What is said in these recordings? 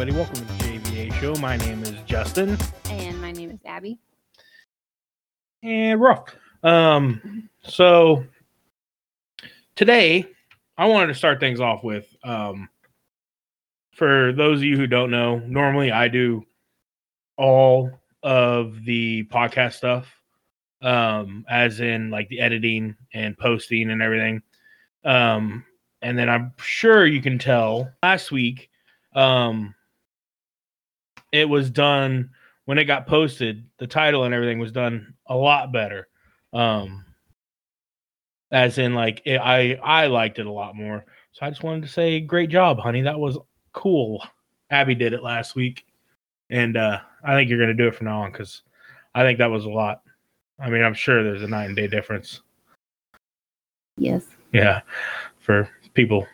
everybody. Welcome to the JVA show. My name is Justin And my name is Abbey. and rough. Um, so today I wanted to start things off with um, for those of you who don't know, normally I do all of the podcast stuff, um, as in like the editing and posting and everything. Um, and then I'm sure you can tell last week, um, it was done when it got posted. The title and everything was done a lot better. Um, as in like it, I I liked it a lot more. So I just wanted to say, great job, honey. That was cool. Abbey did it last week, and uh, I think you're gonna do it from now on because I think that was a lot. I mean, I'm sure there's a night and day difference. Yes. Yeah, for people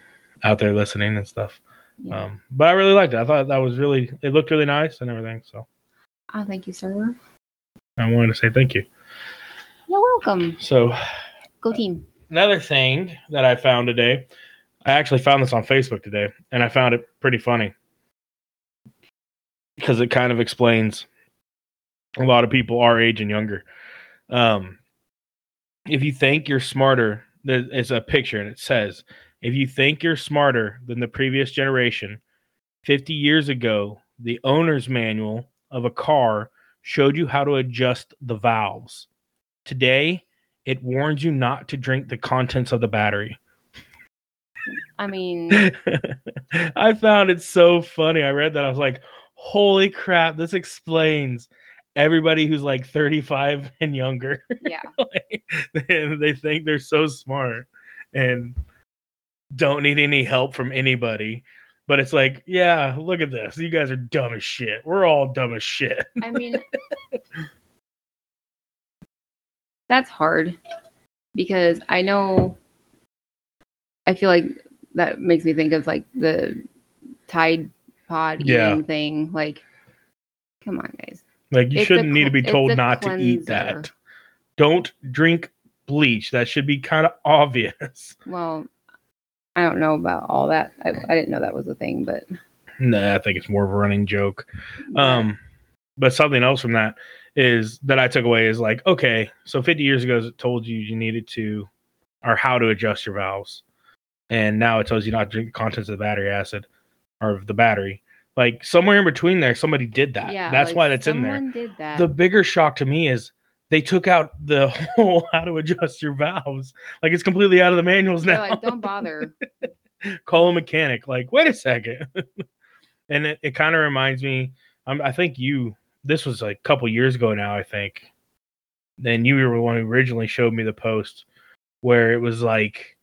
out there listening and stuff. Yeah. Um, but I really liked it. I thought that was really it looked really nice and everything. So oh, thank you, sir. I wanted to say thank you. You're welcome. So Go team. another thing that I found today, I actually found this on Facebook today, and I found it pretty funny because it kind of explains a lot of people our age and younger. Um, if you think you're smarter, there is a picture and it says, if you think you're smarter than the previous generation, 50 years ago, the owner's manual of a car showed you how to adjust the valves. Today, it warns you not to drink the contents of the battery. I mean, I found it so funny. I read that. I was like, holy crap, this explains everybody who's like 35 and younger. yeah. Like, they, they think they're so smart and don't need any help from anybody. But it's like, yeah, look at this. You guys are dumb as shit. We're all dumb as shit. I mean, that's hard because I know. I feel like that makes me think of like the Tide Pod Yeah. eating thing. Like, come on, guys. Like, you It's shouldn't need to be told a not to eat that. Don't drink bleach. That should be kind of obvious. Well, I don't know about all that. I, I didn't know that was a thing, but Nah, I think it's more of a running joke. Um, but something else from that is that I took away is like, okay, so 50 years ago it told you you needed to or how to adjust your valves. And now it tells you not to drink the contents of the battery acid or of the battery. Like somewhere in between there, somebody did that. yeah, That's like, why that's in there. someone Did that? The bigger shock to me is they took out the whole how to adjust your valves. Like it's completely out of the manuals They're now like, don't bother. call a mechanic. Like, wait a second. and it, it kind of reminds me. Um, I think you. This was like a couple years ago now. I think. Then you were the one who originally showed me the post where it was like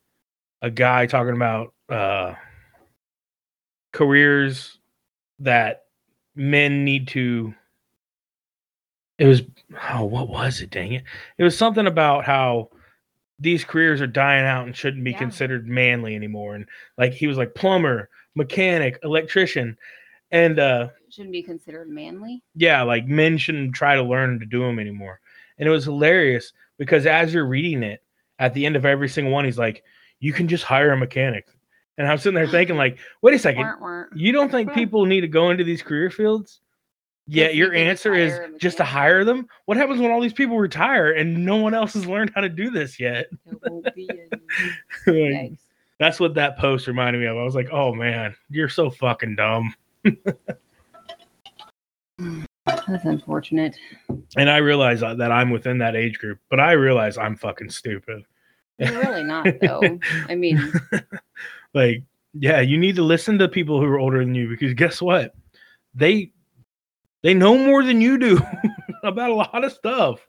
a guy talking about uh, careers that men need to. It was oh, what was it? Dang it! It was something about how these careers are dying out and shouldn't be Yeah. considered manly anymore. And like he was like plumber, mechanic, electrician, and uh Shouldn't be considered manly. yeah, like men shouldn't try to learn to do them anymore. And it was hilarious because as you're reading it, at the end of every single one, he's like, "You can just hire a mechanic." And I'm sitting there thinking, like, wait a second, you don't think people need to go into these career fields? Yeah, your answer is just to hire them. What happens when all these people retire and no one else has learned how to do this yet? There won't be any. Like, That's what that post reminded me of. I was like, oh man, you're so fucking dumb. That's unfortunate. And I realize that that I'm within that age group, but I realize I'm fucking stupid. You're really not, though. I mean, like, yeah, you need to listen to people who are older than you because guess what? They they know more than you do about a lot of stuff.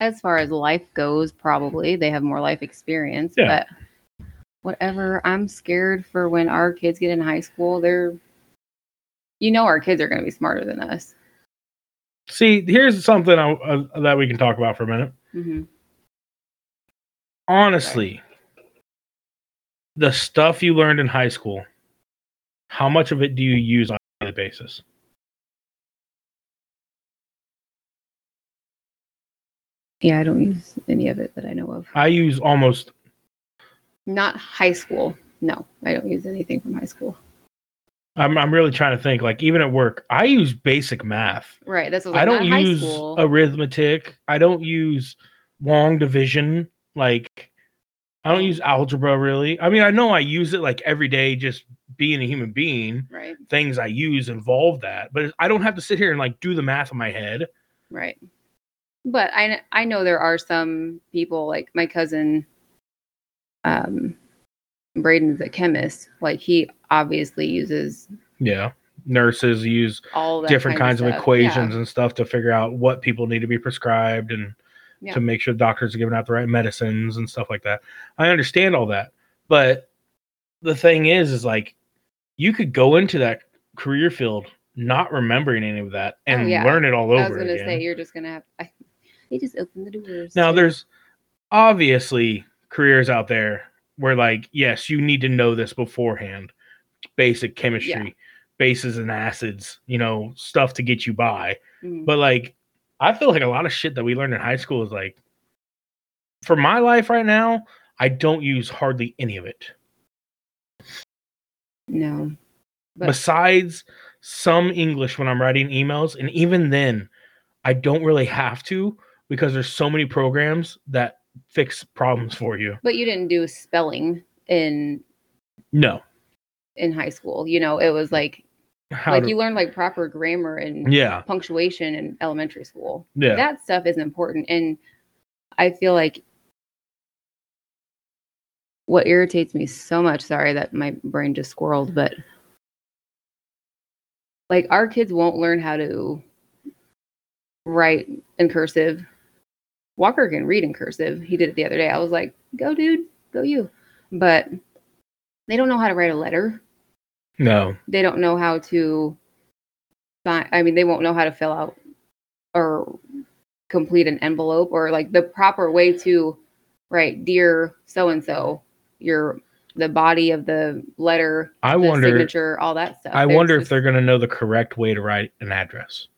as far as life goes, probably they have more life experience. Yeah. But whatever, I'm scared for when our kids get in high school. They're, you know, our kids are going to be smarter than us. See, here's something I, uh, that we can talk about for a minute. hmm Honestly, the stuff you learned in high school, how much of it do you use on a daily basis? Yeah, I don't use any of it that I know of. I use almost Not high school. No, I don't use anything from high school. I'm I'm really trying to think. Like even at work, I use basic math. Right. That's what I like, don't use arithmetic. I don't use long division. Like I don't use algebra really. I mean, I know I use it like every day, just being a human being. right. Things I use involve that, but I don't have to sit here and like do the math in my head. Right. But I I know there are some people like my cousin um Braden's a chemist. Like he obviously uses Yeah, nurses use all different kinds of, stuff. equations and stuff to figure out what people need to be prescribed and Yeah. to make sure doctors are giving out the right medicines and stuff like that. I understand all that, but the thing is, is like you could go into that career field not remembering any of that Oh, and yeah. learn it all Yeah. over I was gonna again. say you're just gonna have I, they just open the doors. now, there's obviously careers out there where, like, yes, you need to know this beforehand, basic chemistry, bases and acids, you know, stuff to get you by. Mhm. But like, I feel like a lot of shit that we learned in high school is like, for my life right now, I don't use hardly any of it. no. But- Besides some English when I'm writing emails, and even then, I don't really have to because there's so many programs that fix problems for you. But you didn't do spelling in No, in high school. You know, it was like how like to, you learned like proper grammar and yeah, punctuation in elementary school. yeah, That stuff is important. And I feel like what irritates me so much, sorry that my brain just squirreled, but like our kids won't learn how to write in cursive. Walker can read in cursive. He did it the other day. I was like, go, dude, go you. But they don't know how to write a letter no, they don't know how to sign i mean they won't know how to fill out or complete an envelope or like the proper way to write dear so and so your the body of the letter I the wonder. signature all that stuff I There's wonder if they're gonna know the correct way to write an address.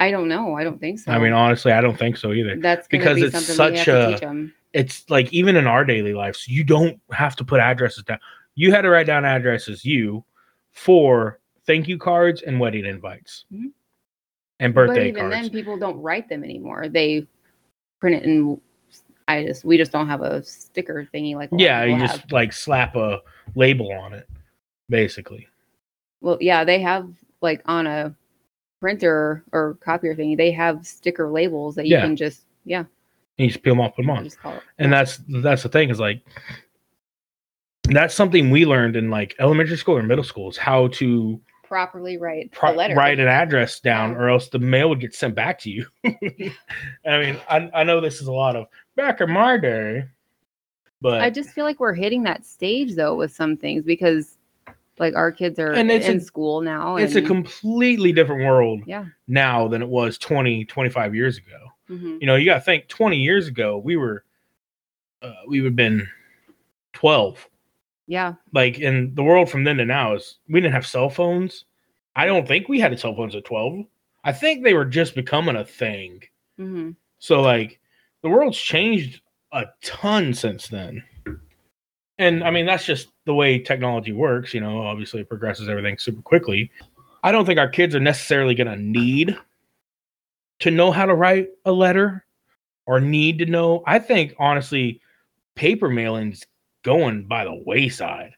I don't know i don't think so I mean, honestly, I don't think so either. that's because be it's such a- it's like even in our daily lives, you don't have to put addresses down. You had to write down addresses you for thank you cards and wedding invites Mhm. and but even cards. then people don't write them anymore they print it and i just we just don't have a sticker thingy like a lot of yeah, you just have. like slap a label on it, basically. Well, yeah, they have like on a printer or copier thing, they have sticker labels that you Yeah. can just yeah, And you just peel them off, put them on. just call it. and that's that's the thing is like that's something we learned in like elementary school or middle school is how to properly write pro- write an address down Yeah. or else the mail would get sent back to you i mean I, I know this is a lot of back in my day but I just feel like we're hitting that stage though with some things because like our kids are And it's in a- school now. it's a completely different world Yeah. now than it was 20 25 years ago Mhm. you know you got to think 20 years ago we were uh, we would have been 12 yeah, like in the world from then to now is we didn't have cell phones. I don't think we had cell phones at 12. I think they were just becoming a thing. hmm So like the world's changed a ton since then. And I mean that's just the way technology works, you know, obviously it progresses everything super quickly. I don't think our kids are necessarily going to need to know how to write a letter or need to know. I think honestly paper mailing's going by the wayside.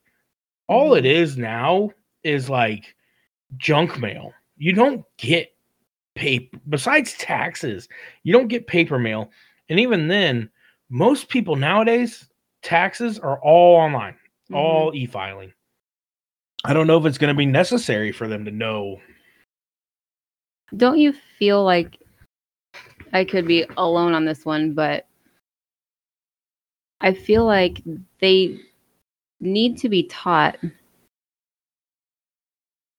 All it is now is like junk mail. You don't get paper besides taxes. You don't get paper mail. And even then, most people nowadays taxes are all online, Mm-hmm. all e-filing. I don't know if it's going to be necessary for them to know. Don't you feel like I could be alone on this one, but I feel like they need to be taught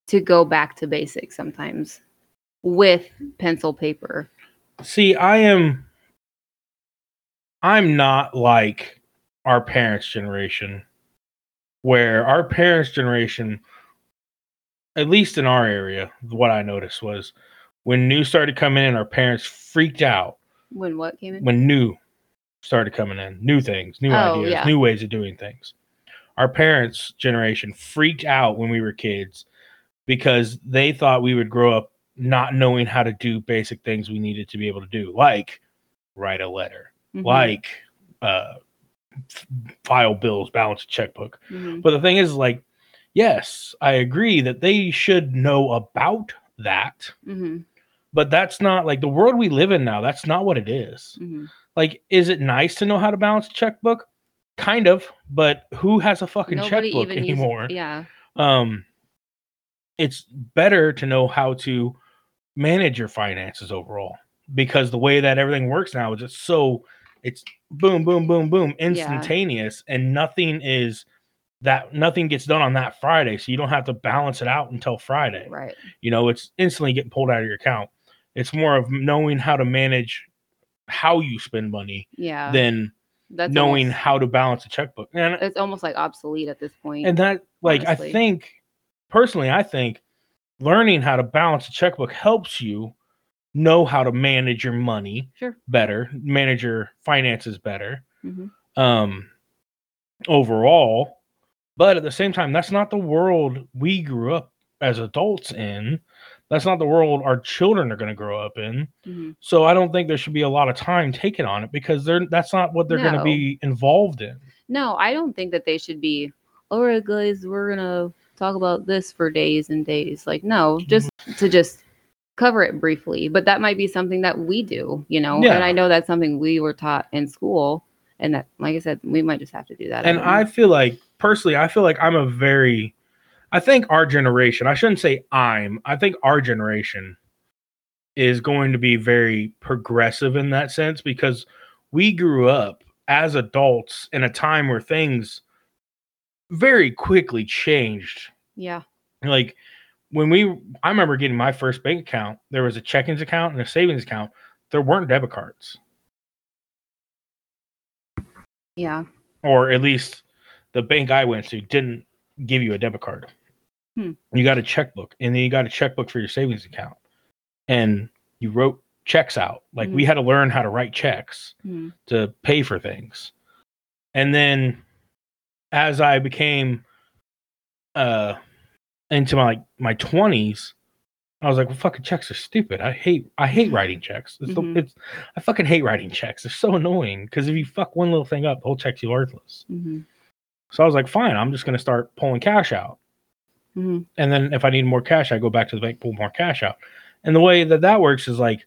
to go back to basics sometimes with pencil paper. See, I am I'm not like our parents' generation where our parents' generation at least in our area, what I noticed was when new started coming in, our parents freaked out When what came in? when new started coming in, new things, new Oh, ideas, yeah. new ways of doing things. Our parents' generation freaked out when we were kids because they thought we would grow up not knowing how to do basic things we needed to be able to do, like write a letter, Mhm. like uh, file bills, balance a checkbook. Mhm. But the thing is, like, yes, I agree that they should know about that, Mhm. but that's not like the world we live in now. That's not what it is. Mhm. Like, is it nice to know how to balance a checkbook? Kind of, but who has a fucking Nobody checkbook anymore? yeah. um it's better to know how to manage your finances overall because the way that everything works now is just so it's boom boom boom boom instantaneous and nothing is that nothing gets done on that friday so you don't have to balance it out until friday Right. you know it's instantly getting pulled out of your account it's more of knowing how to manage how you spend money Yeah. than That's knowing almost- how to balance a checkbook and it's almost like obsolete at this point. and that like honestly. i think personally i think learning how to balance a checkbook helps you know how to manage your money sure. better manage your finances better Mhm. um overall but at the same time that's not the world we grew up as adults in that's not the world our children are going to grow up in Mhm. so i don't think there should be a lot of time taken on it because they're that's not what they're going to be involved in No, I don't think that they should be. All right, guys, we're gonna talk about this for days and days. Like, no, just to just cover it briefly. But that might be something that we do, you know. Yeah. And I know that's something we were taught in school, and that, like I said, we might just have to do that. and. I feel like personally, I feel like I'm a very, I think our generation. I shouldn't say I'm. I think our generation is going to be very progressive in that sense because we grew up as adults in a time where things very quickly changed. yeah, Like when we, I remember getting my first bank account. There was a checkings account and a savings account. There weren't debit cards. yeah, or at least the bank I went to didn't give you a debit card. Hmm. You got a checkbook, and then you got a checkbook for your savings account, and you wrote checks out. Like we Mhm. had to learn how to write checks Mhm. to pay for things, and then as I became uh into my my twenties. I was like, well, fucking checks are stupid. I hate, I hate writing checks. It's, Mhm. the, it's, I fucking hate writing checks. They're so annoying because if you fuck one little thing up, the whole check's you worthless. hmm So I was like, fine, I'm just going to start pulling cash out. hmm And then if I need more cash, I go back to the bank, pull more cash out. And the way that that works is like,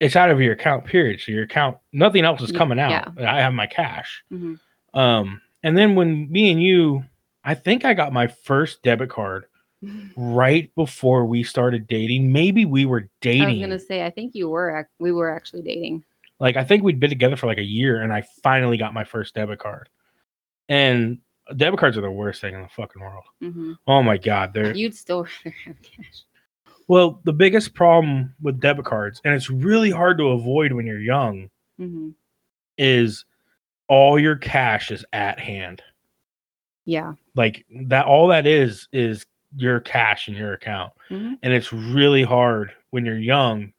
it's out of your account, period. So your account, nothing else is coming out. yeah. I have my cash. hmm Um, and then when me and you, I think I got my first debit card right before we started dating. Maybe we were dating. I was gonna say, I think you were, we were actually dating. like I think we'd been together for like a year, and I finally got my first debit card. And debit cards are the worst thing in the fucking world. hmm Oh my god, they're You'd still rather have cash. well. The biggest problem with debit cards, and it's really hard to avoid when you're young, hmm is all your cash is at hand. Yeah. Like that, all that is is your cash in your account, Mhm. and it's really hard when you're young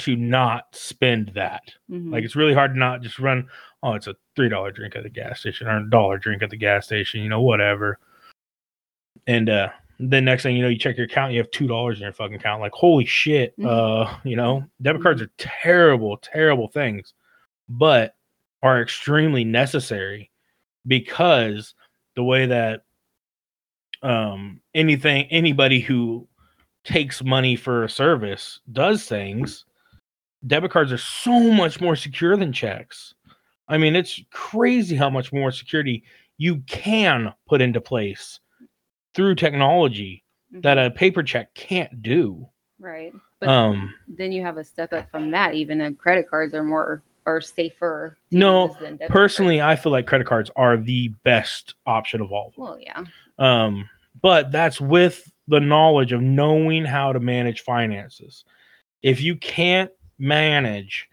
to not spend that. hmm Like it's really hard to not just run. Oh, it's a three dollar drink at the gas station or a dollar drink at the gas station. You know, whatever. And uh then next thing you know, you check your account, you have two dollars in your fucking account. Like holy shit. Mhm. Uh, you know, debit cards are terrible, terrible things, but are extremely necessary because the way that um anything anybody who takes money for a service does things debit cards are so much more secure than checks. I mean, it's crazy how much more security you can put into place through technology that Mhm. a paper check can't do. right. But Um, then you have a step up from that. Even uh, credit cards are more or safer. No, use than debit personally, I feel like credit cards are the best option of all. cards. well, yeah. Um, but that's with the knowledge of knowing how to manage finances. If you can't manage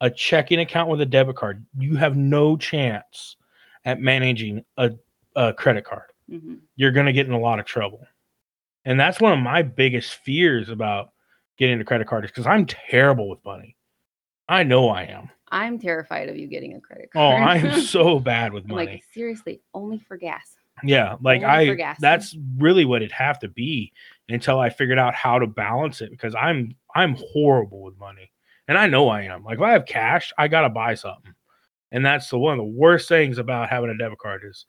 a checking account with a debit card, you have no chance at managing a, a credit card. hmm You're going to get in a lot of trouble. And that's one of my biggest fears about getting a credit card is because I'm terrible with money. I know I am. I'm terrified of you getting a credit card. Oh. I am so bad with money. like seriously, only for gas. Yeah, like I that's really what it'd have to be until I figured out how to balance it because I'm I'm horrible with money. And I know I am. Like if I have cash, I gotta buy something. And that's the one of the worst things about having a debit card is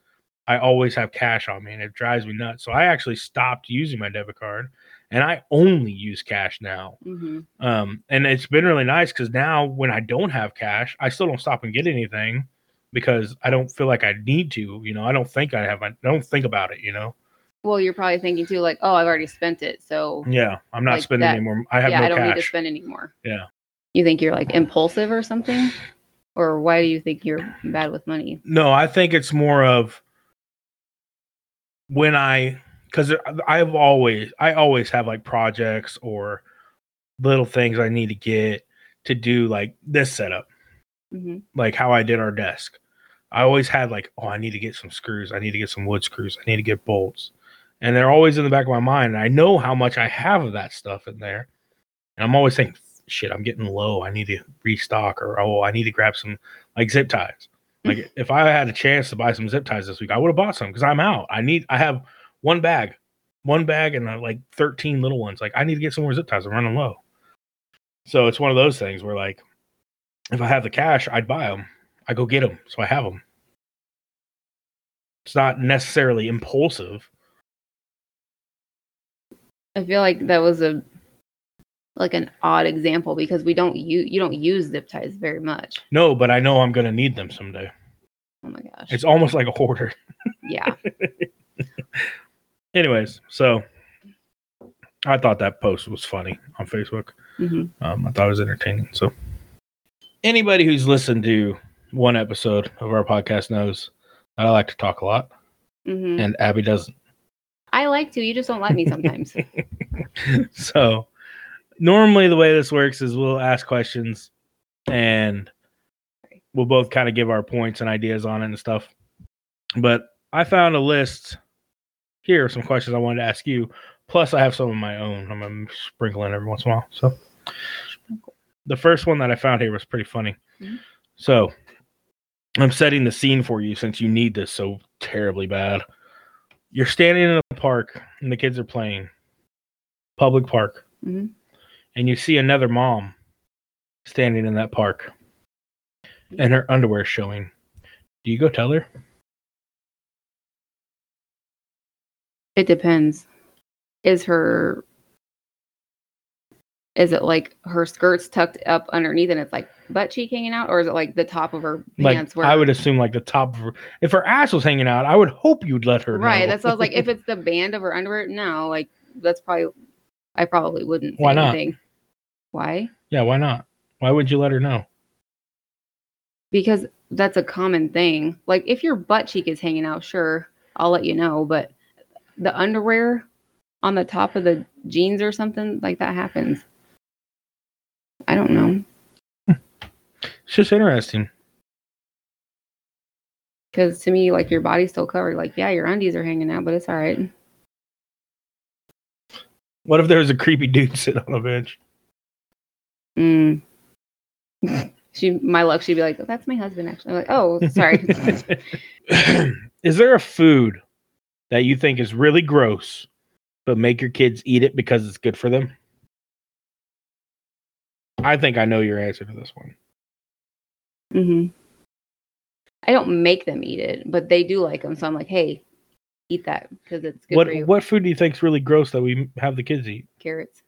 I always have cash on me and it drives me nuts. So I actually stopped using my debit card and I only use cash now. hmm Um, and it's been really nice because now when I don't have cash, I still don't stop and get anything because I don't feel like I need to. You know, I don't think I have. I don't think about it. You know. Well, you're probably thinking too, like, oh, I've already spent it, so Yeah, I'm not Like spending that- anymore. I have yeah, no I don't need to spend anymore. Yeah. You think you're like impulsive or something, or why do you think you're bad with money? No, I think it's more of when I because I've always I always have like projects or little things I need to get to do like this setup. Hmm like how I did our desk. I always had like, oh, I need to get some screws. I need to get some wood screws. I need to get bolts. And they're always in the back of my mind. And I know how much I have of that stuff in there. And I'm always thinking, shit, I'm getting low. I need to restock or oh, I need to grab some like zip ties. Like if I had a chance to buy some zip ties this week, I would have bought some because I'm out. I need I have one bag, one bag and uh, like 13 little ones. Like I need to get some more zip ties. I'm running low. So it's one of those things where like if I have the cash, I'd buy them. I go get them, so I have them. It's not necessarily impulsive. I feel like that was a like an odd example because we don't you you don't use zip ties very much. No, but I know I'm gonna need them someday. Oh my gosh. It's almost like a hoarder. yeah. Anyways, so I thought that post was funny on Facebook. hmm Um, I thought it was entertaining. So anybody who's listened to one episode of our podcast knows that I like to talk a lot, hmm and Abbey doesn't. I like to. You just don't let me sometimes. so normally the way this works is we'll ask questions and we'll both kind of give our points and ideas on it and stuff but i found a list here of some questions i wanted to ask you plus i have some of my own i'm gonna sprinkle in every once in a while so the first one that i found here was pretty funny Mhm. so i'm setting the scene for you since you need this so terribly bad you're standing in a park and the kids are playing public park Mhm. and you see another mom standing in that park and her underwear showing do you go tell her It depends. Is her is it like her skirt's tucked up underneath and it's like butt cheek hanging out, or is it like the top of her pants? like i would assume like the top of her if her ass was hanging out i would hope you'd let her know. right. know. That's what I was like. If it's the band of her underwear, no, like that's probably I probably wouldn't. Why not? Anything. Why? yeah why not why would you let her know Because that's a common thing. Like if your butt cheek is hanging out, sure, I'll let you know. But the underwear on the top of the jeans or something like that happens. I don't know. it's just interesting Because to me, like your body's still covered. Like, yeah, your undies are hanging out, but it's all right. what if there was a creepy dude sitting on a bench Mm. she, my luck, she'd be like, "That's my husband." Actually, I'm like, "Oh, sorry." is there a food that you think is really gross but make your kids eat it because it's good for them i think i know your answer to this one hmm I don't make them eat it, but they do like them. So I'm like, "Hey, eat that because it's good what for you." what food do you think is really gross that we have the kids eat Carrots.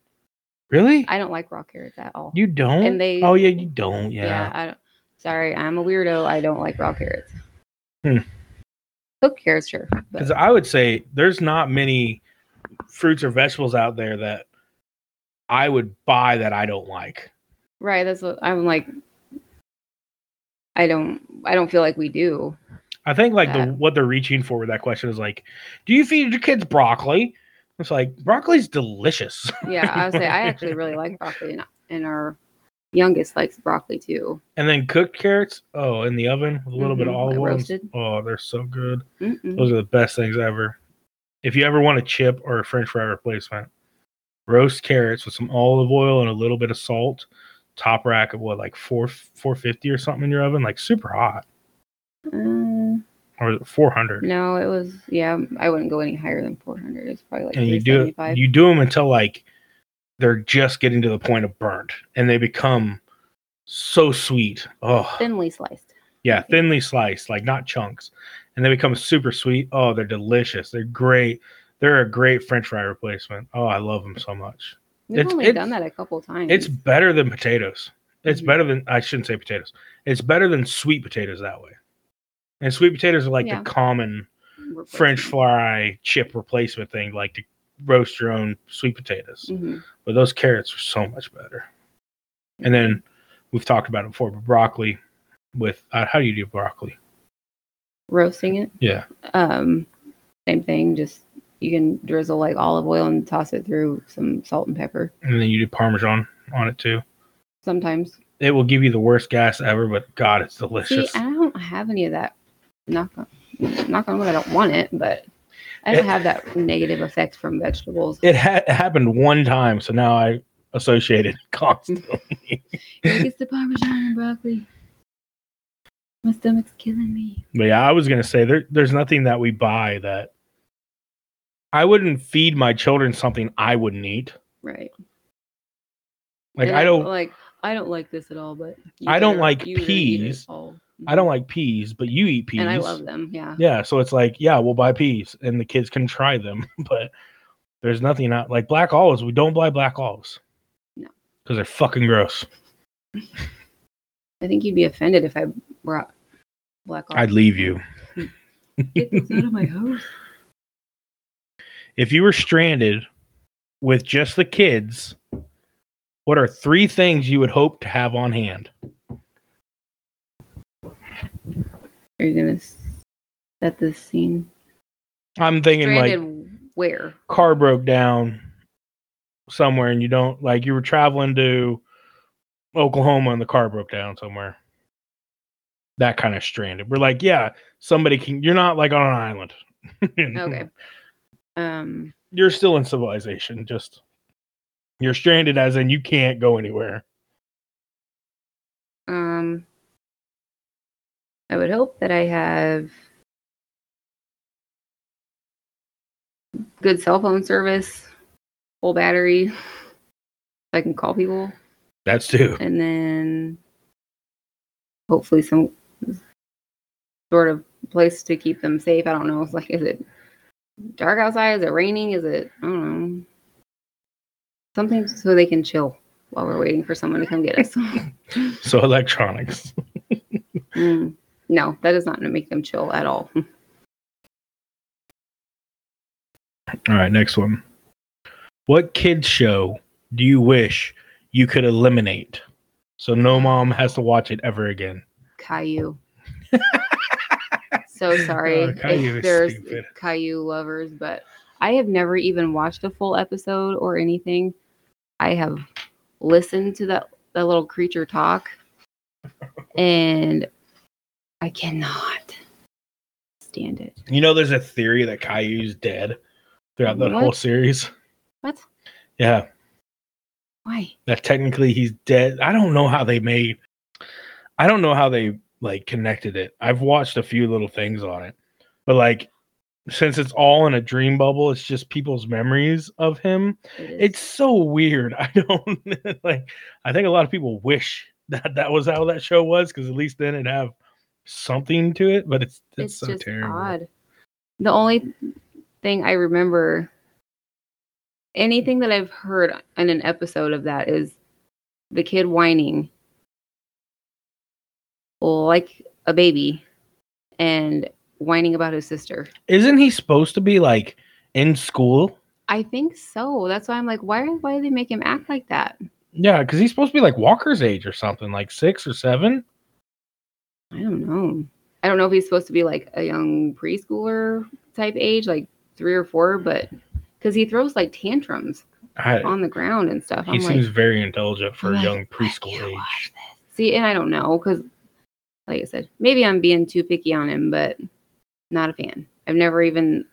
really I don't like raw carrots at all. you don't And they- oh yeah you don't yeah. yeah, I don't. Sorry, I'm a weirdo. I don't like raw carrots. Hmm. Cooked carrots, sure. because i would say there's not many fruits or vegetables out there that i would buy that i don't like right, that's what I'm like. I don't. I don't feel like we do. I think like the what they're reaching for with that question is like, do you feed your kids broccoli? It's like broccoli's delicious. Yeah, I would say I actually really like broccoli, and, and our youngest likes broccoli too. and then cooked carrots, oh, in the oven with a little bit of Mhm, olive oil. roasted. Oh, they're so good. Mm-mm. Those are the best things ever. If you ever want a chip or a French fry replacement, roast carrots with some olive oil and a little bit of salt. Top rack of what, like four four fifty or something in your oven, like super hot. Uh, or 400. No, it was yeah. I wouldn't go any higher than 400. It's probably like and you do you do them until like they're just getting to the point of burnt, and they become so sweet. Oh, thinly sliced. yeah, thinly sliced, like not chunks, and they become super sweet. Oh, they're delicious. They're great. They're a great French fry replacement. Oh, I love them so much. We've It's- only it's- done that a couple times. It's better than potatoes. It's Mhm. better than I shouldn't say potatoes. It's better than sweet potatoes that way. And sweet potatoes are like Yeah. the common. French fry chip replacement thing, like to roast your own sweet potatoes. Mhm. But those carrots are so much better. And then we've talked about it before, but broccoli with uh, how do you do broccoli? roasting it. Yeah, Um, same thing. Just you can drizzle like olive oil and toss it through some salt and pepper. and then you do parmesan on it too. Sometimes. It will give you the worst gas ever, but God, it's See, delicious. I don't have any of that. Knock on, knock on wood. I don't want it, but I don't It- have that negative effect from vegetables. It ha- happened one time, so now I associate it constantly. it's the parmesan and broccoli. My stomach's killing me. But yeah, I was gonna say there, there's nothing that we buy that I wouldn't feed my children something I wouldn't eat. Right. Like And I don't like. I don't like this at all, but you I don't better- like you better eat it peas. I don't like peas, but you eat peas. And I love them. Yeah. Yeah, so it's like, yeah, we'll buy peas and the kids can try them, but there's nothing out like black olives. We don't buy black olives. No. Because they're fucking gross. I think you'd be offended if I brought black. I'd leave you. Get this out of my house. If you were stranded with just the kids, what are three things you would hope to have on hand? Are you gonna set this scene? I'm thinking like where? car broke down somewhere and you don't like you were traveling to Oklahoma and the car broke down somewhere. That kind of stranded. We're like, yeah, somebody can you're not like on an island. Okay. Um. You're still in civilization, just you're stranded as in you can't go anywhere. Um. I would hope that I have good cell phone service, full battery. I can call people, That's too. and then hopefully some sort of place to keep them safe. I don't know. Like, is it dark outside? Is it raining? Is it I don't know. Something so they can chill while we're waiting for someone to come get us. So electronics. Mm, no, that does not make them chill at all. All right, next one. What kids show do you wish you could eliminate so no mom has to watch it ever again? Caillou. so sorry Oh, if there's stupid. Caillou lovers, but I have never even watched a full episode or anything. I have listened to that that little creature talk, and I cannot stand it. You know, there's a theory that Caillou's dead throughout the whole series. What? Yeah, Why? that technically he's dead. I don't know how they made. I don't know how they like connected it. I've watched a few little things on it, but like since it's all in a dream bubble, it's just people's memories of him. It. It's so weird. I don't like. I think a lot of people wish that that was how that show was because at least then it'd have something to it. But it's it's, it's so just terrible. odd. The only thing I remember, anything that I've heard in an episode of that is the kid whining like a baby and whining about his sister. Isn't he supposed to be like in school? I think so. That's why I'm like, why why do they make him act like that? Yeah, because he's supposed to be like Walker's age or something, like six or seven. I don't know. I don't know if he's supposed to be like a young preschooler type age, like three or four, but because he throws like tantrums I, on the ground and stuff. he I'm seems like, very intelligent for a young preschool age. See, and I don't know because, like I said, maybe I'm being too picky on him, but not a fan. I've never even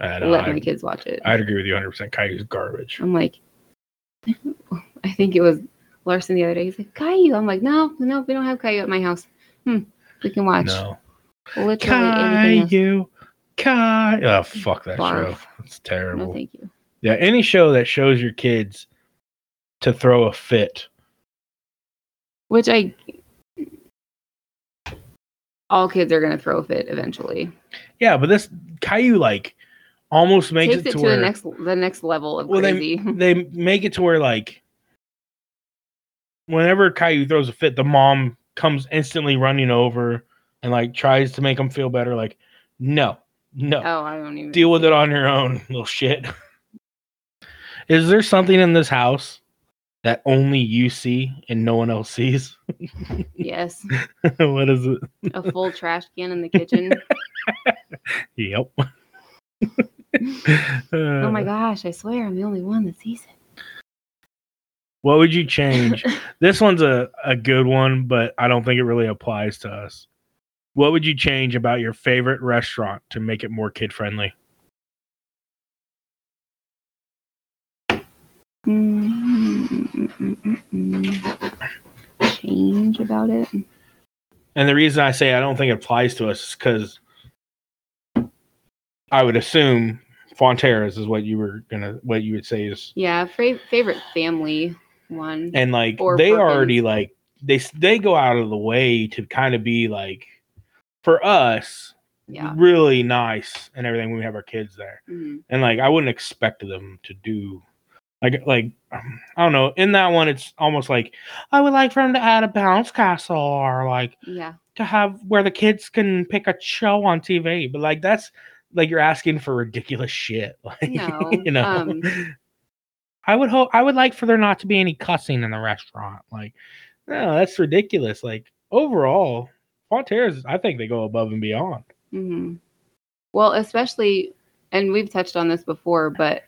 let my kids watch it. I'd agree with you 100. percent Caillou's garbage. I'm like, I think it was Larson the other day. He's like, Caillou. I'm like, no, no, we don't have Caillou at my house. Hmm, we can watch No, Literally. Caillou, Kai. Oh fuck that Barf. show. It's terrible. No, thank you. Yeah, any show that shows your kids to throw a fit. Which I. All kids are gonna throw a fit eventually. Yeah, but this Caillou like almost makes Takes it it to, to where the next the next level of Well, they- crazy. they make it to where like whenever Caillou throws a fit, the mom comes instantly running over and like tries to make him feel better. Like, no, no, oh, I don't even deal with it on your own, little shit. Is there something in this house that only you see and no one else sees? Yes, what is it? a full trash can in the kitchen. Yep. oh my Uh, gosh! I swear I'm the only one that sees it. What would you change? this one's a, a good one, but I don't think it really applies to us. What would you change about your favorite restaurant to make it more kid friendly? Change about it. And the reason I say I don't think it applies to us is because I would assume Fonterra's is what you were gonna what you would say is Yeah, fra- favorite family one. and like Or they Perkins. already like they they go out of the way to kind of be like for us Yeah. really nice and everything when we have our kids there. Mhm. and like I wouldn't expect them to do like like I don't know. In that one, it's almost like I would like for them to add a bounce castle or like Yeah. to have where the kids can pick a show on TV. But like that's like you're asking for ridiculous shit. Like No, you know. um, I would hope I would like for there not to be any cussing in the restaurant. Like, no, that's ridiculous. Like overall, Fonterra's, I think they go above and beyond. hmm Well, especially, and we've touched on this before, but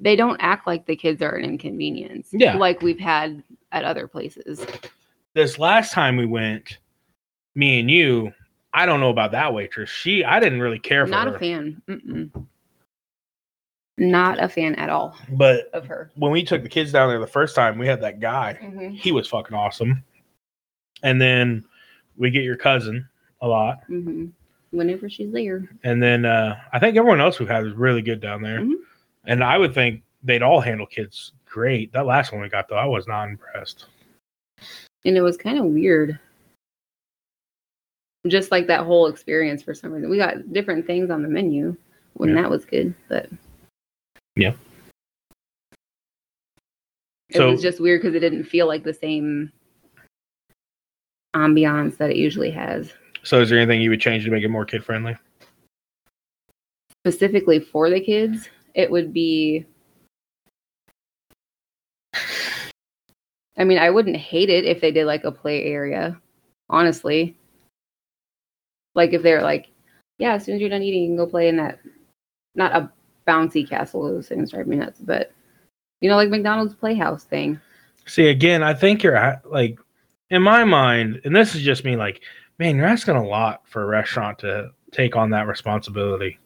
they don't act like the kids are an inconvenience. Yeah. Like we've had at other places. this last time we went, me and you, I don't know about that waitress. She, I didn't really care for Not her. a fan. Mm-mm. Not a fan at all But of her. when we took the kids down there the first time, we had that guy. Mm-hmm. He was fucking awesome. And then we get your cousin a lot. hmm Whenever she's there. And then uh, I think everyone else we've had is really good down there. Mhm. And I would think they'd all handle kids great. That last one we got though, I was not impressed. And it was kind of weird. Just like that whole experience for some reason. We got different things on the menu when Yeah. that was good, but Yeah. it So- was just weird because it didn't feel like the same ambiance that it usually has. So is there anything you would change to make it more kid friendly? Specifically for the kids, it would be I mean, I wouldn't hate it if they did like a play area, honestly. Like if they're like, yeah, as soon as you're done eating, you can go play in that not a bouncy castle, those things drive me nuts, but you know, like McDonald's playhouse thing. See, again, I think you're like, in my mind, and this is just me, like, man, you're asking a lot for a restaurant to take on that responsibility.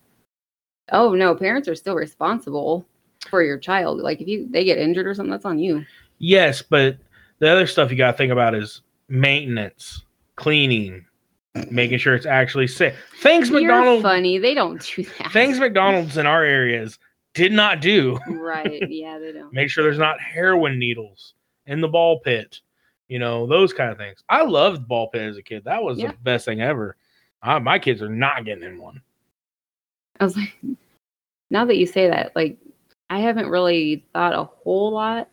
Oh no, parents are still responsible for your child. Like if you they get injured or something, that's on you. Yes, but the other stuff you got to think about is maintenance, cleaning, making sure it's actually safe. Things You're McDonald's, funny. They don't do that. things McDonald's in our areas did not do. right. Yeah, they don't. Make sure there's not heroin needles in the ball pit. You know those kind of things. I loved ball pit as a kid. That was Yeah. the best thing ever. Uh, my kids are not getting in one. I was like, now that you say that, like, I haven't really thought a whole lot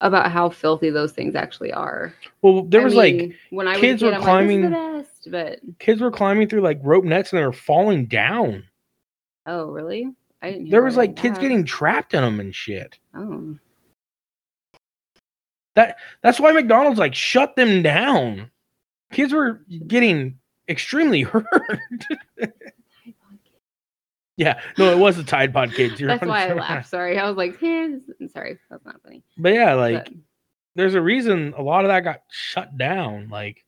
about how filthy those things actually are. Well, there I was like when I kids kid, were I'm climbing- Like, this is the best, but kids were climbing through like rope nets and they were falling down. oh, really? I didn't. There was like kids that. getting trapped in them and shit. Oh, That that's why McDonald's like shut them down. Kids were getting extremely hurt. Yeah, no, it was the Tide Pod kids. You're that's why I laughed. Sorry, I was like, eh, this- sorry, that's not funny. But yeah, like But- there's a reason a lot of that got shut down. Like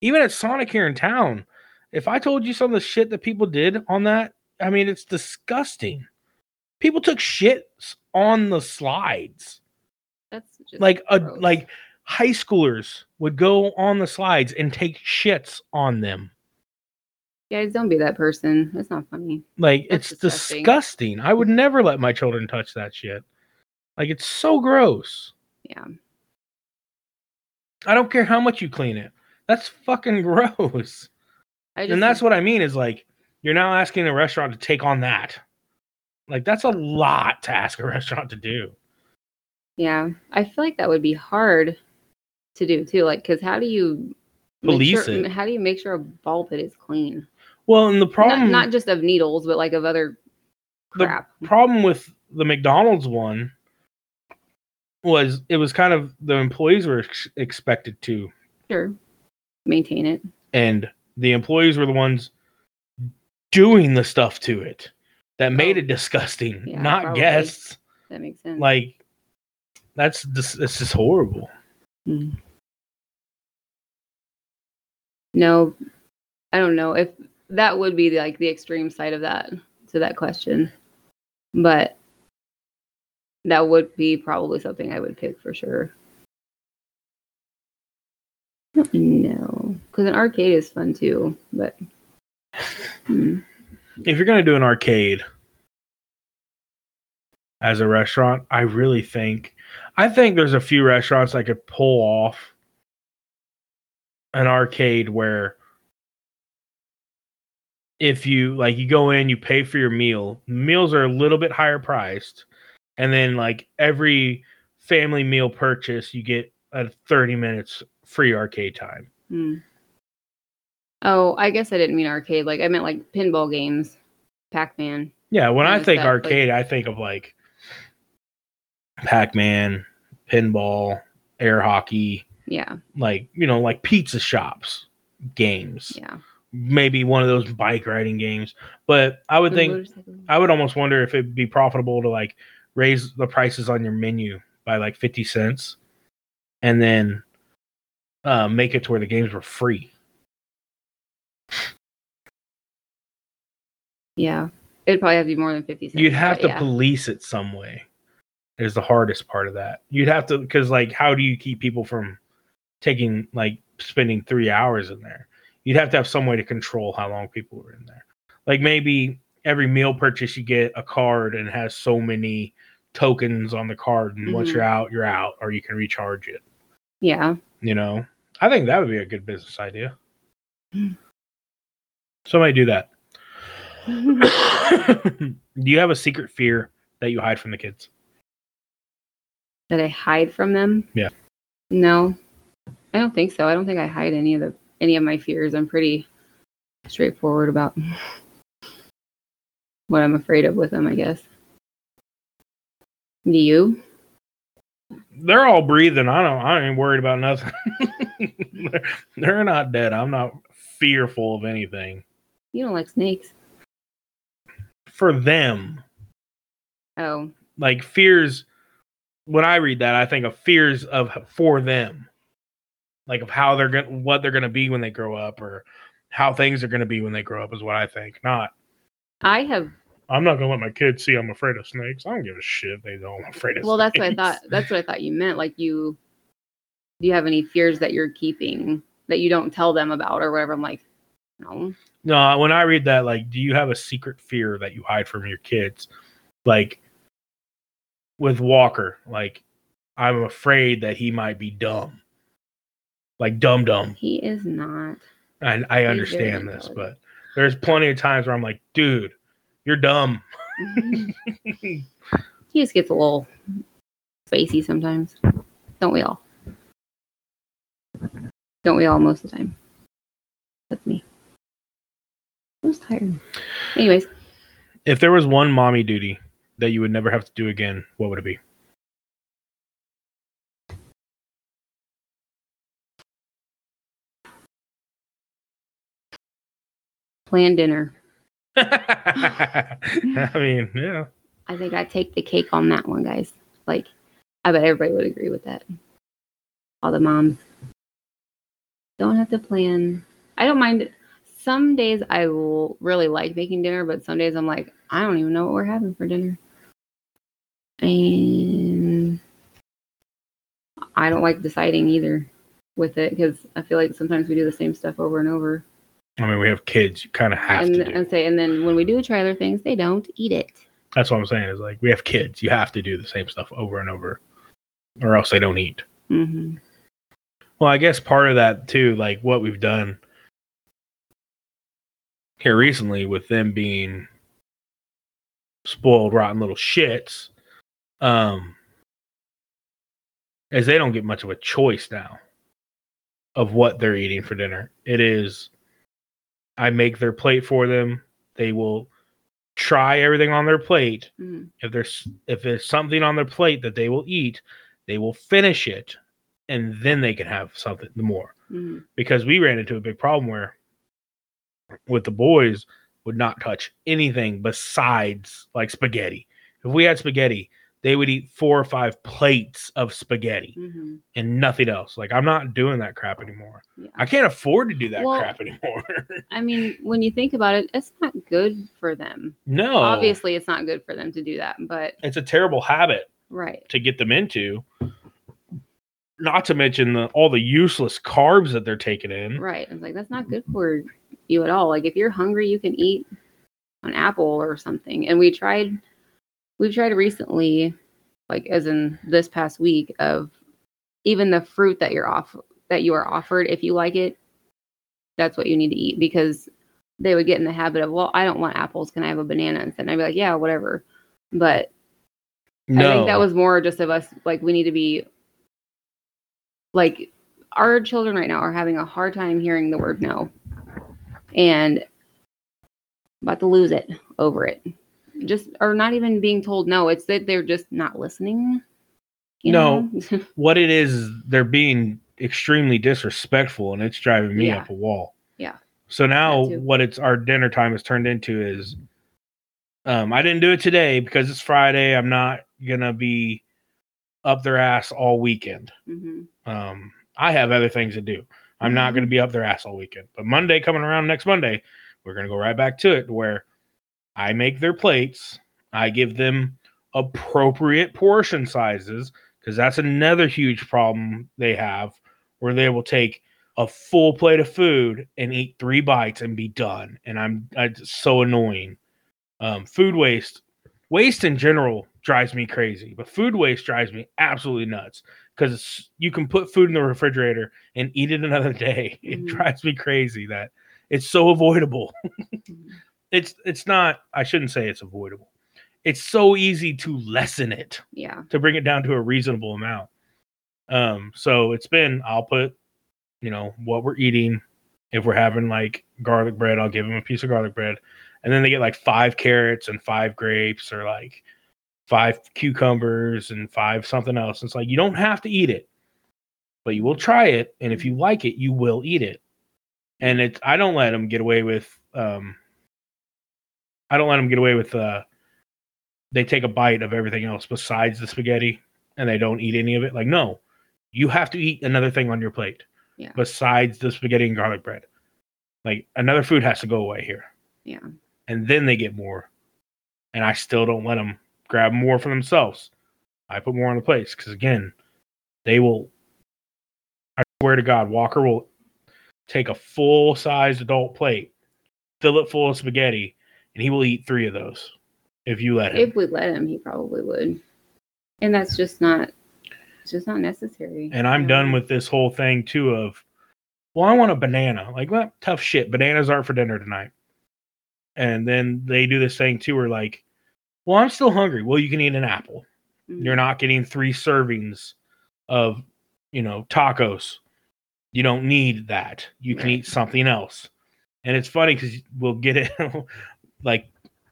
even at Sonic here in town, if I told you some of the shit that people did on that, I mean it's disgusting. People took shits on the slides. that's just Like a like high schoolers would go on the slides and take shits on them. Guys, don't be that person. That's not funny. Like That's it's disgusting. disgusting. I would never let my children touch that shit. Like it's so gross. Yeah. I don't care how much you clean it. That's fucking gross. I just and that's what I mean is like you're now asking a restaurant to take on that. Like that's a lot to ask a restaurant to do. yeah. I feel like that would be hard to do too. Like, because how do you Police sure, it. How do you make sure a ball pit is clean? Well, and the problem not just of needles, but like of other crap. The- problem with the McDonald's one was it was kind of the employees were ex- expected to Sure. Maintain it. and the employees were the ones doing the stuff to it that made Oh. it disgusting, Yeah, not probably. guests. That makes sense. Like that's this this is horrible. Mm. No, I don't know if that would be like the extreme side of that to that question, but that would be probably something I would pick for sure. No, because an arcade is fun too, but hmm, If you're gonna do an arcade as a restaurant, I really think I think there's a few restaurants that could pull off an arcade where if you like you go in, you pay for your meal. Meals are a little bit higher priced, and then like every family meal purchase, you get a 30 minutes free arcade time. hmm. Oh, I guess I didn't mean arcade. Like I meant like pinball games, Pac Man. Yeah, when I think stuff, like- arcade, I think of like Pac-Man, pinball, air hockey, Yeah, like you know, like pizza shops, games. yeah. Maybe one of those bike riding games. But I would think I would almost wonder if it'd be profitable to like raise the prices on your menu by like 50 cents and then uh, make it to where the games were free. Yeah, it'd probably have to be more than fifty cents. You'd have to yeah. police it some way. Is the hardest part of that. You'd have to because like how do you keep people from taking like spending three hours in there? You'd have to have some way to control how long people were in there. Like maybe every meal purchase you get a card and has so many tokens on the card, and once Mhm. you're out, you're out, or you can recharge it. Yeah. You know, I think that would be a good business idea. Mm. Somebody do that. do you have a secret fear that you hide from the kids? that I hide from them? Yeah. No, I don't think so. I don't think I hide any of the any of my fears. I'm pretty straightforward about what I'm afraid of with them. I guess. Do you? They're all breathing. I don't. I ain't worried about nothing. they're, they're not dead. I'm not fearful of anything. You don't like snakes? For them, Oh, like fears. When I read that, I think of fears of for them, like of how they're gonna, what they're gonna be when they grow up, or how things are gonna be when they grow up. Is what I think. Not. I have. I'm not gonna let my kids see I'm afraid of snakes. I don't give a shit. They know I'm afraid of. Well, that's what I thought. That's what I thought you meant. Like you. Do you have any fears that you're keeping that you don't tell them about or whatever? I'm like, no. No, when I read that, like, do you have a secret fear that you hide from your kids? Like with Walker, like, I'm afraid that he might be dumb. Like dumb dumb. He is not. And I understand this, but there's plenty of times where I'm like, dude, you're dumb. he just gets a little spacey sometimes. Don't we all? Don't we all most of the time? That's me. I was tired. Anyways, If there was one mommy duty that you would never have to do again, what would it be? Plan dinner. I mean, yeah. I think I take the cake on that one, guys. Like, I bet everybody would agree with that. All the moms don't have to plan. I don't mind. It. Some days I will really like making dinner, but some days I'm like, I don't even know what we're having for dinner. And I don't like deciding either with it because I feel like sometimes we do the same stuff over and over. I mean, we have kids. You kind of have and, to and say, and then when we do try other things, they don't eat it. That's what I'm saying. Is like we have kids. You have to do the same stuff over and over, or else they don't eat. hmm Well, I guess part of that too, like what we've done here recently with them being spoiled, rotten little shits, um, is they don't get much of a choice now of what they're eating for dinner. It is, I make their plate for them. They will try everything on their plate. hmm If there's if there's something on their plate that they will eat, they will finish it, and then they can have something more hmm because we ran into a big problem where with the boys would not touch anything besides like spaghetti. If we had spaghetti, they would eat four or five plates of spaghetti hmm and nothing else. Like I'm not doing that crap anymore. Yeah. I can't afford to do that Well- crap anymore. I mean, when you think about it, it's not good for them. no. Obviously, it's not good for them to do that, but it's a terrible habit right. to get them into. Not to mention the all the useless carbs that they're taking in. Right. It's like that's not good for you at all. Like if you're hungry, you can eat an apple or something. And we tried we've tried recently, like as in this past week, of even the fruit that you're off that you are offered, if you like it, that's what you need to eat because they would get in the habit of, well, I don't want apples. Can I have a banana instead? And I'd be like, yeah, whatever. But No, I think that was more just of us like we need to be like our children right now are having a hard time hearing the word no. And about to lose it over it. Just or not even being told no. It's that they're just not listening. you No. know? what it is they're being extremely disrespectful and it's driving me Yeah. up a wall. Yeah. So now what it's our dinner time has turned into is um I didn't do it today because it's Friday. I'm not gonna be up their ass all weekend. Mhm. Um I have other things to do. I'm not gonna be up their ass all weekend. But Monday coming around next Monday, we're gonna go right back to it where I make their plates, I give them appropriate portion sizes because that's another huge problem they have where they will take a full plate of food and eat three bites and be done and i'm it's so annoying um, food waste waste in general drives me crazy but food waste drives me absolutely nuts because you can put food in the refrigerator and eat it another day it Mhm. drives me crazy that it's so avoidable. it's it's not i shouldn't say it's avoidable it's so easy to lessen it Yeah. to bring it down to a reasonable amount. Um, so it's been I'll put, you know, what we're eating. If we're having like garlic bread, I'll give them a piece of garlic bread, and then they get like five carrots and five grapes, or like five cucumbers and five something else. It's like you don't have to eat it, but you will try it, and if you like it, you will eat it. And it's I don't let them get away with um, I don't let them get away with uh they take a bite of everything else besides the spaghetti and they don't eat any of it. Like, no, you have to eat another thing on your plate Yeah. besides the spaghetti and garlic bread. Like, another food has to go away here. Yeah. And then they get more. And I still don't let them grab more for themselves. I put more on the plates because, again, they will. I swear to God, Walker will take a full sized adult plate, fill it full of spaghetti, and he will eat three of those if you let him. If we let him, he probably would. And that's just not it's just not necessary. And I'm you done with this whole thing too of, well, I want a banana. Like, well, tough shit. Bananas aren't for dinner tonight. And then they do this thing too where like, well, I'm still hungry. Well, you can eat an apple. Mhm. You're not getting three servings of, you know, tacos. You don't need that. You can Right. eat something else. And it's funny because we'll get it like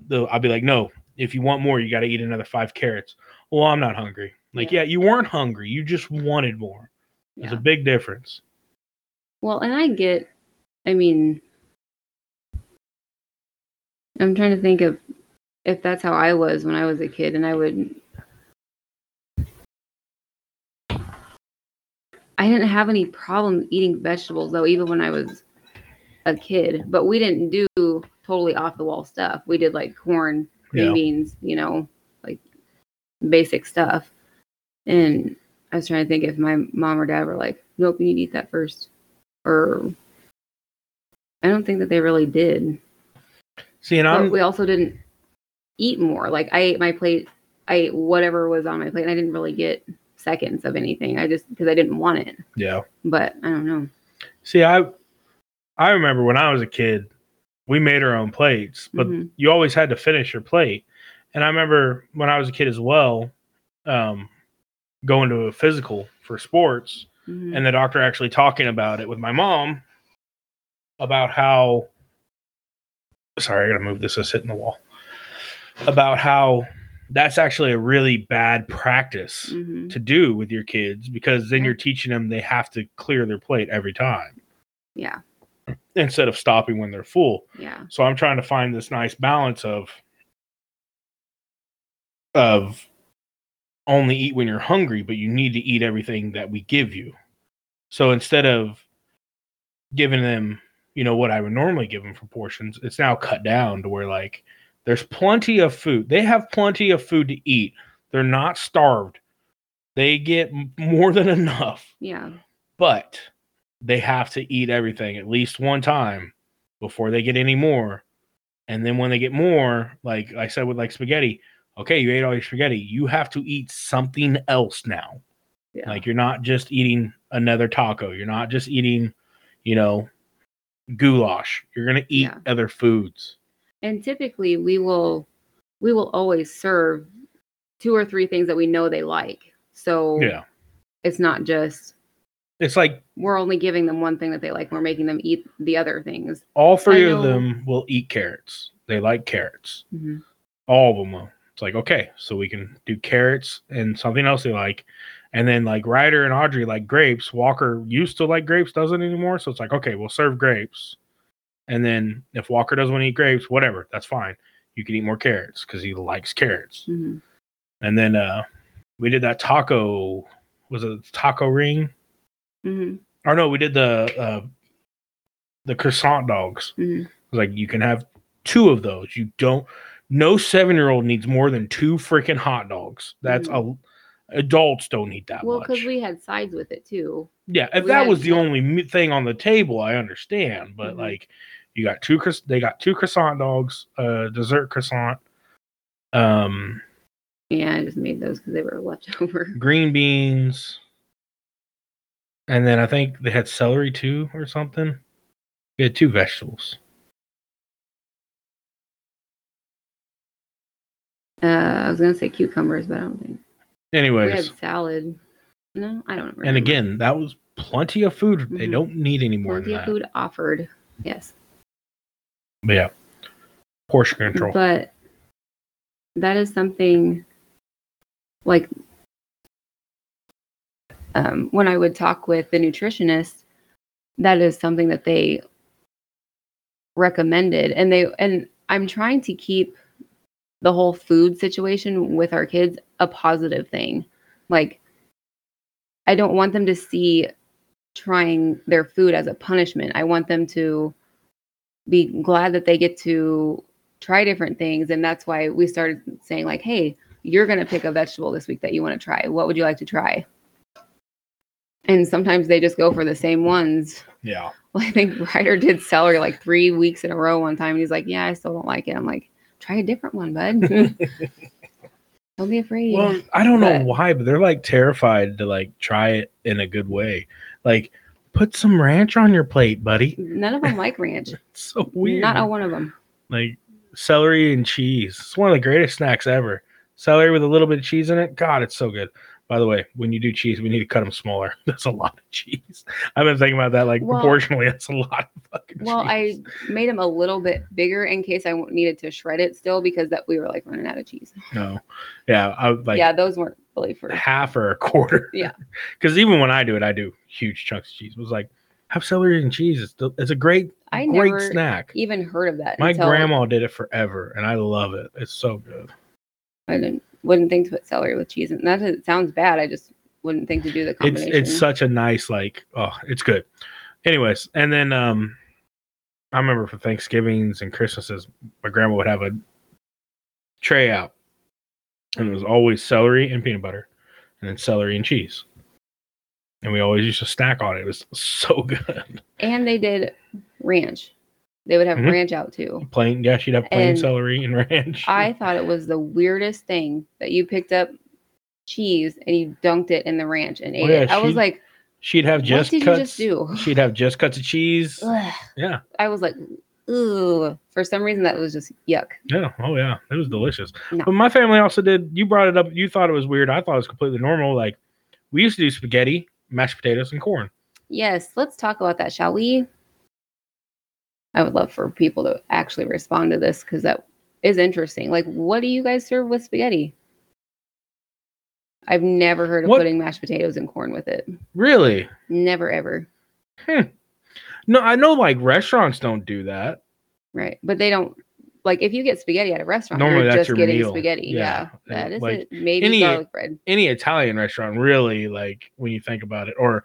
the I'll be like, no, if you want more, you got to eat another five carrots. Well, I'm not hungry. Like, Yeah. yeah, you weren't hungry. You just wanted more. There's Yeah. a big difference. Well, and I get, I mean, I'm trying to think of if that's how I was when I was a kid, and I would, I didn't have any problem eating vegetables though, even when I was a kid. But we didn't do totally off the wall stuff. We did like corn, green Yeah. beans, you know, like basic stuff. And I was trying to think if my mom or dad were like, "Nope, you need to eat that first. or I don't think that they really did. See, and But I'm we also didn't eat more. Like I ate my plate, I ate whatever was on my plate, and I didn't really get seconds of anything. I just because I didn't want it. yeah. But I don't know. See, I I remember when I was a kid, we made our own plates, but Mhm. you always had to finish your plate. And I remember when I was a kid as well, um, going to a physical for sports, Mhm. and the doctor actually talking about it with my mom about how sorry, I gotta move this, it's hitting the wall. About how that's actually a really bad practice Mhm. to do with your kids because then you're teaching them they have to clear their plate every time Yeah, instead of stopping when they're full. yeah, So I'm trying to find this nice balance of of only eat when you're hungry, but you need to eat everything that we give you. So instead of giving them, you know, what I would normally give them for portions, it's now cut down to where like there's plenty of food. They have plenty of food to eat. They're not starved. They get more than enough yeah, but they have to eat everything at least one time before they get any more. And then when they get more, like I said with like spaghetti, okay, you ate all your spaghetti. You have to eat something else now. yeah. Like you're not just eating another taco. You're not just eating, you know, goulash. You're gonna eat Yeah. other foods. and typically we will we will always serve two or three things that we know they like. So Yeah. it's not just It's like we're only giving them one thing that they like. We're making them eat the other things. all three of them will eat carrots. They like carrots. Mhm. all of them will. It's like okay, so we can do carrots and something else they like, and then like Ryder and Audrey like grapes. Walker used to like grapes, doesn't anymore. So it's like okay, we'll serve grapes, and then if Walker doesn't want to eat grapes, whatever, that's fine. You can eat more carrots because he likes carrots. Mhm. And then uh we did that taco. Was it taco ring? Mhm. Or no, we did the uh the croissant dogs. Mhm. Was like you can have two of those. You don't. No seven year old needs more than two freaking hot dogs. That's a. Adults don't eat that Mm-hmm. Well, because we had sides with it too. yeah, if we that was the only thing on the table, I understand. But Mhm. like, you got two. They got two croissant dogs, uh, dessert croissant, um, Yeah, I just made those because they were left over. green beans, and then I think they had celery too, or something. We had two vegetables. Uh, I was gonna say cucumbers, but I don't think Anyways, we had salad. No, I don't remember. And again, that was plenty of food. They Mhm. don't need any more plenty of that. food offered. Yes, But yeah, portion control. but that is something like um, when I would talk with the nutritionist, that is something that they recommended, and they and I'm trying to keep the whole food situation with our kids a positive thing. Like, I don't want them to see trying their food as a punishment. I want them to be glad that they get to try different things. And that's why we started saying, like, hey, you're going to pick a vegetable this week that you want to try. What would you like to try? And sometimes they just go for the same ones. yeah. Well, I think Ryder did celery like three weeks in a row one time. And he's like, yeah, I still don't like it. I'm like, try a different one, bud. don't be afraid. Well, I don't know why, but they're like terrified to like try it in a good way. Like, put some ranch on your plate, buddy. None of them like ranch. It's so weird. Not a one of them. like celery and cheese. It's one of the greatest snacks ever. Celery with a little bit of cheese in it. God, it's so good. By the way, when you do cheese, we need to cut them smaller. That's a lot of cheese. I've been thinking about that like Well- proportionally. That's a lot of fucking cheese. Well, cheese. I made them a little bit bigger in case I needed to shred it still because that we were like running out of cheese. no. Yeah, I like yeah, those weren't really for. half or a quarter. Yeah. Because even when I do it, I do huge chunks of cheese. It was like, have celery and cheese. It's, it's a great, I great never snack. even heard of that. My until grandma did it forever, and I love it. It's so good. I didn't wouldn't think to put celery with cheese. And that sounds bad. I just wouldn't think to do the It's combination. it's such a nice like. Oh, it's good. Anyways, and then um, I remember for Thanksgivings and Christmases, my grandma would have a tray out, and it was always celery and peanut butter, and then celery and cheese. And we always used to snack on it. It was so good. and they did ranch. They would have Mhm. ranch out too. Plain, yeah, she'd have plain And celery and ranch. I thought it was the weirdest thing that you picked up cheese and you dunked it in the ranch and ate Oh, yeah, it. I was like, she'd have what just did cuts. you just do? She'd have just cuts of cheese. Ugh. Yeah, I was like, ooh. For some reason, that was just yuck. yeah, oh yeah, it was delicious. No. But my family also did. You brought it up. You thought it was weird. I thought it was completely normal. Like we used to do spaghetti, mashed potatoes, and corn. Yes, let's talk about that, shall we? I would love for people to actually respond to this because that is interesting. Like, what do you guys serve with spaghetti? I've never heard of What- putting mashed potatoes and corn with it. Really? Never ever. Hmm. No, I know like restaurants don't do that. Right. But they don't like if you get spaghetti at a restaurant, Normally you're that's just your getting meal. spaghetti. Yeah. Yeah. That is Like, it. Maybe any- garlic bread. Any Italian restaurant, really, like when you think about it, or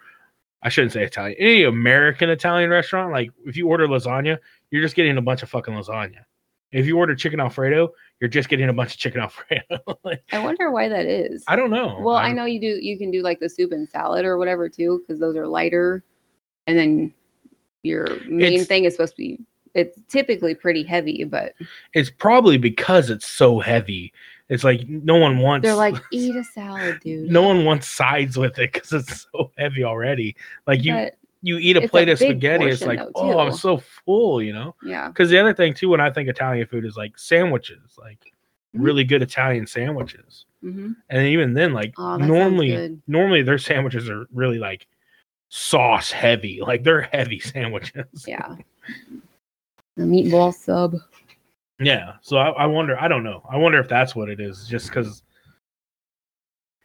I shouldn't say Italian, any American Italian restaurant, like if you order lasagna, you're just getting a bunch of fucking lasagna. If you order chicken Alfredo, you're just getting a bunch of chicken Alfredo. Like, I wonder why that is. I don't know. Well, I I'm- know you do. You can do like the soup and salad or whatever too, because those are lighter. And then your main thing is supposed to be. It's typically pretty heavy, but It's probably because it's so heavy. It's like no one wants. they're like, eat a salad, dude. no one wants sides with it because it's so heavy already. Like you, But, you eat a it's a plate of spaghetti, it's like, though, oh, I'm so full, you know. yeah, Because the other thing too, when I think Italian food is like sandwiches, like Mhm. really good Italian sandwiches, hmm and even then, like Oh, normally, normally their sandwiches are really like sauce heavy, like they're heavy sandwiches. yeah. The meatball sub. Yeah. So I, I wonder. I don't know. I wonder if that's what it is. Just because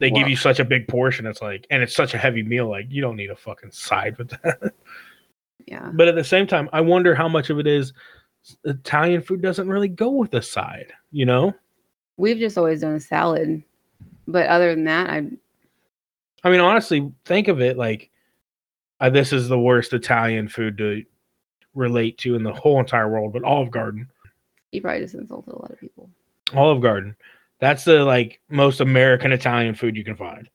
they give you such a big portion, it's like, and it's such a heavy meal. Like you don't need a fucking side with that. Yeah, but at the same time, I wonder how much of it is Italian food doesn't really go with a side. You know. we've just always done a salad, but other than that, I I mean, honestly, think of it like uh, this is the worst Italian food to relate to in the whole entire world, but Olive Garden. He probably just insulted a lot of people. Olive Garden. That's the like most American Italian food you can find.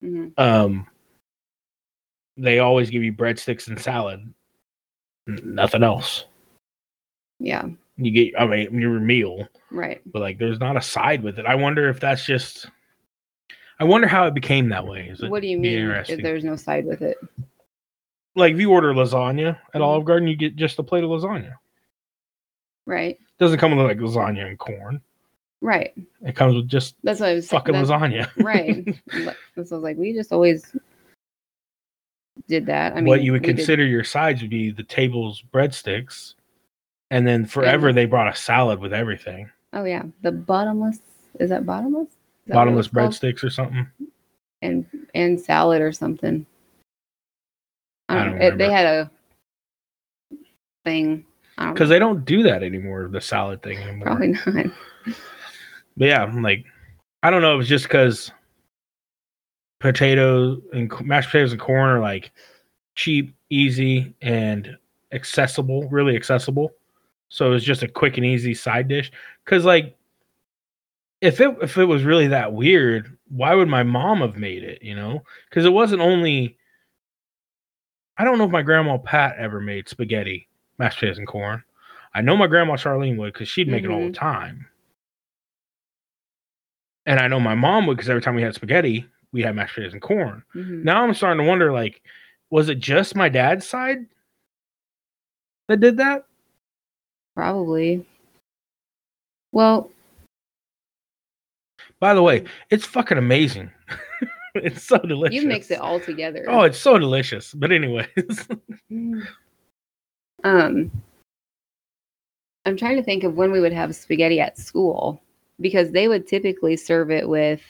hmm Um, they always give you breadsticks and salad, nothing else. Yeah, You get, I mean, your meal, right. but like, there's not a side with it. I wonder if that's just. I wonder how it became that way. Is it What do you mean if there's no side with it? Like, if you order lasagna at Mhm. Olive Garden, you get just a plate of lasagna. Right, doesn't come with like lasagna and corn. right. It comes with just That's what I was fucking that's- lasagna. right. I was like, we just always did that. I mean, what you would we did- consider your sides would be the table's breadsticks, and then forever they brought a salad with everything, oh yeah, the bottomless. Is that bottomless? Is that bottomless breadsticks or something. and and salad or something. I I don't, don't know. It, they had a thing. Because they don't do that anymore, the salad thing anymore. Probably not. But yeah, I'm like, I don't know. It was just because potatoes and mashed potatoes and corn are like cheap, easy, and accessible, really accessible. So it was just a quick and easy side dish. Because like, if it if it was really that weird, why would my mom have made it? You know, because it wasn't only. I don't know if my grandma Pat ever made spaghetti, mashed potatoes, and corn. I know my grandma Charlene would because she'd make it all the Mhm. time. And I know my mom would because every time we had spaghetti, we had mashed potatoes and corn. Mhm. Now I'm starting to wonder, like, was it just my dad's side that did that? Probably. Well, By the way, it's fucking amazing. it's so delicious. you mix it all together. Oh, it's so delicious. But anyways, Mm. Um, I'm trying to think of when we would have spaghetti at school because they would typically serve it with.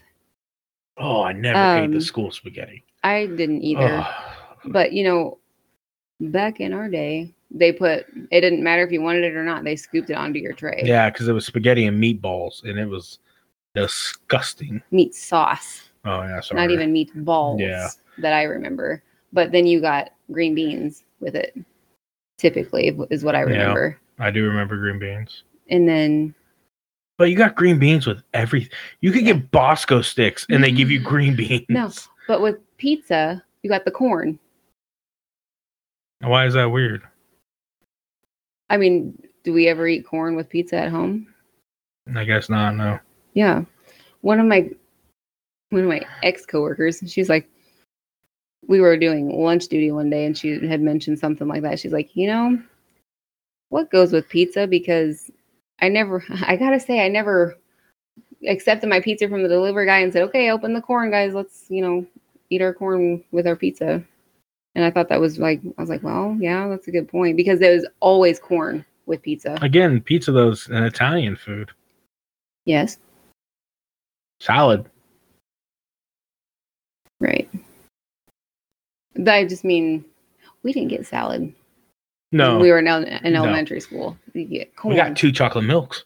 oh, I never ate the Um, school spaghetti. I didn't either. Oh, But you know, back in our day, they put it didn't matter if you wanted it or not. They scooped it onto your tray. yeah, because it was spaghetti and meatballs, and it was disgusting. Meat sauce, Oh yeah, sorry. not even meatballs. Yeah. That I remember. But then you got green beans with it. Typically, is what I Yeah. remember. I do remember green beans. And then But you got green beans with every. You could get Bosco sticks, and they give you mm-hmm. green beans. No. but with pizza, you got the corn. Why is that weird? I mean, do we ever eat corn with pizza at home? I guess not. No. Yeah. One of my one of my ex coworkers, she's like, we were doing lunch duty one day and she had mentioned something like that. She's like, you know, what goes with pizza? Because I never I gotta say, I never accepted my pizza from the delivery guy and said, Okay, open the corn, guys, let's, you know, eat our corn with our pizza. And I thought that was like I was like, Well, yeah, that's a good point. Because there was always corn with pizza. Again, pizza though's an Italian food. Yes. Salad. Right. I just mean we didn't get salad. No. we were in, in No. elementary school. You get corn. we got two chocolate milks.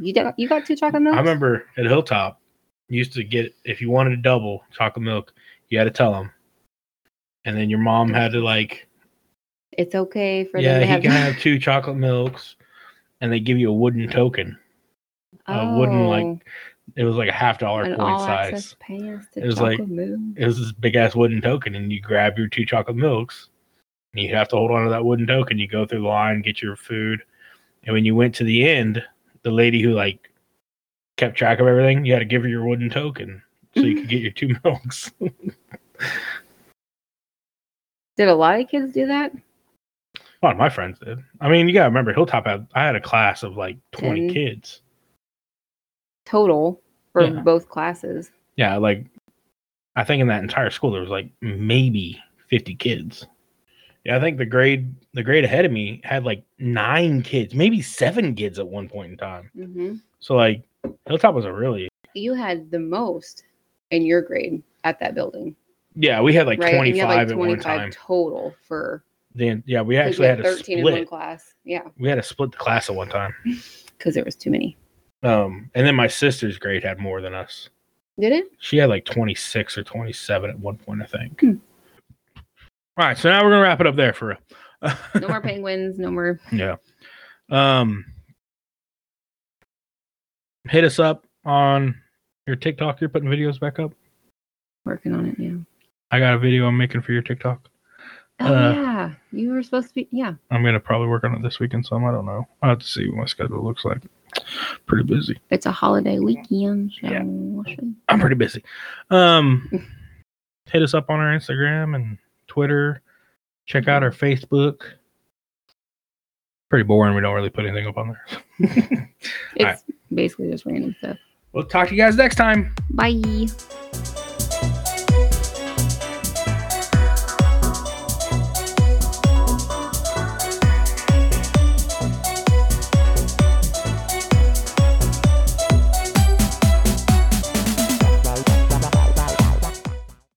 you got you got two chocolate milks. I remember at Hilltop, you used to get if you wanted a double chocolate milk, you had to tell them, and then your mom had to like, It's okay for yeah, them to he have. can have two chocolate milks, and they give you a wooden token. a wooden, like, Oh, It was like a half dollar an coin size. It was like- milk. It was this big ass wooden token, and you grab your two chocolate milks, and you have to hold on to that wooden token. You go through the line, get your food, and when you went to the end, the lady who like kept track of everything, you had to give her your wooden token so you could get your two milks. Did a lot of kids do that? A lot of my friends did. I mean, you gotta remember, Hilltop had I had a class of like twenty Ten. kids. Total for Yeah. both classes. Yeah, like I think in that entire school there was like maybe fifty kids. Yeah, I think the grade the grade ahead of me had like nine kids, maybe seven kids at one point in time. hmm So like Hilltop was a really You had the most in your grade at that building, yeah. We had like right? twenty and you had like at one 25 time. total for. Then yeah, we actually we had to 13 in one class. Yeah, We had to split the class at one time. because there was too many. Um, and then my sister's grade had more than us. Did it? She had like 26 or 27 at one point, I think. Hmm. All right, so now we're gonna wrap it up there for real. No more penguins. No more. yeah. Um, hit us up on your TikTok. You're putting videos back up. Working on it. Yeah. I got a video I'm making for your TikTok. Oh Uh, yeah, you were supposed to be. Yeah. I'm gonna probably work on it this weekend. Some I don't know. I will have to see what my schedule looks like. Pretty busy. It's a holiday weekend, so Yeah. should- I'm pretty busy. Um, hit us up on our Instagram and Twitter. Check out our Facebook. Pretty boring. We don't really put anything up on there. it's basically just random stuff. we'll talk to you guys next time. Bye.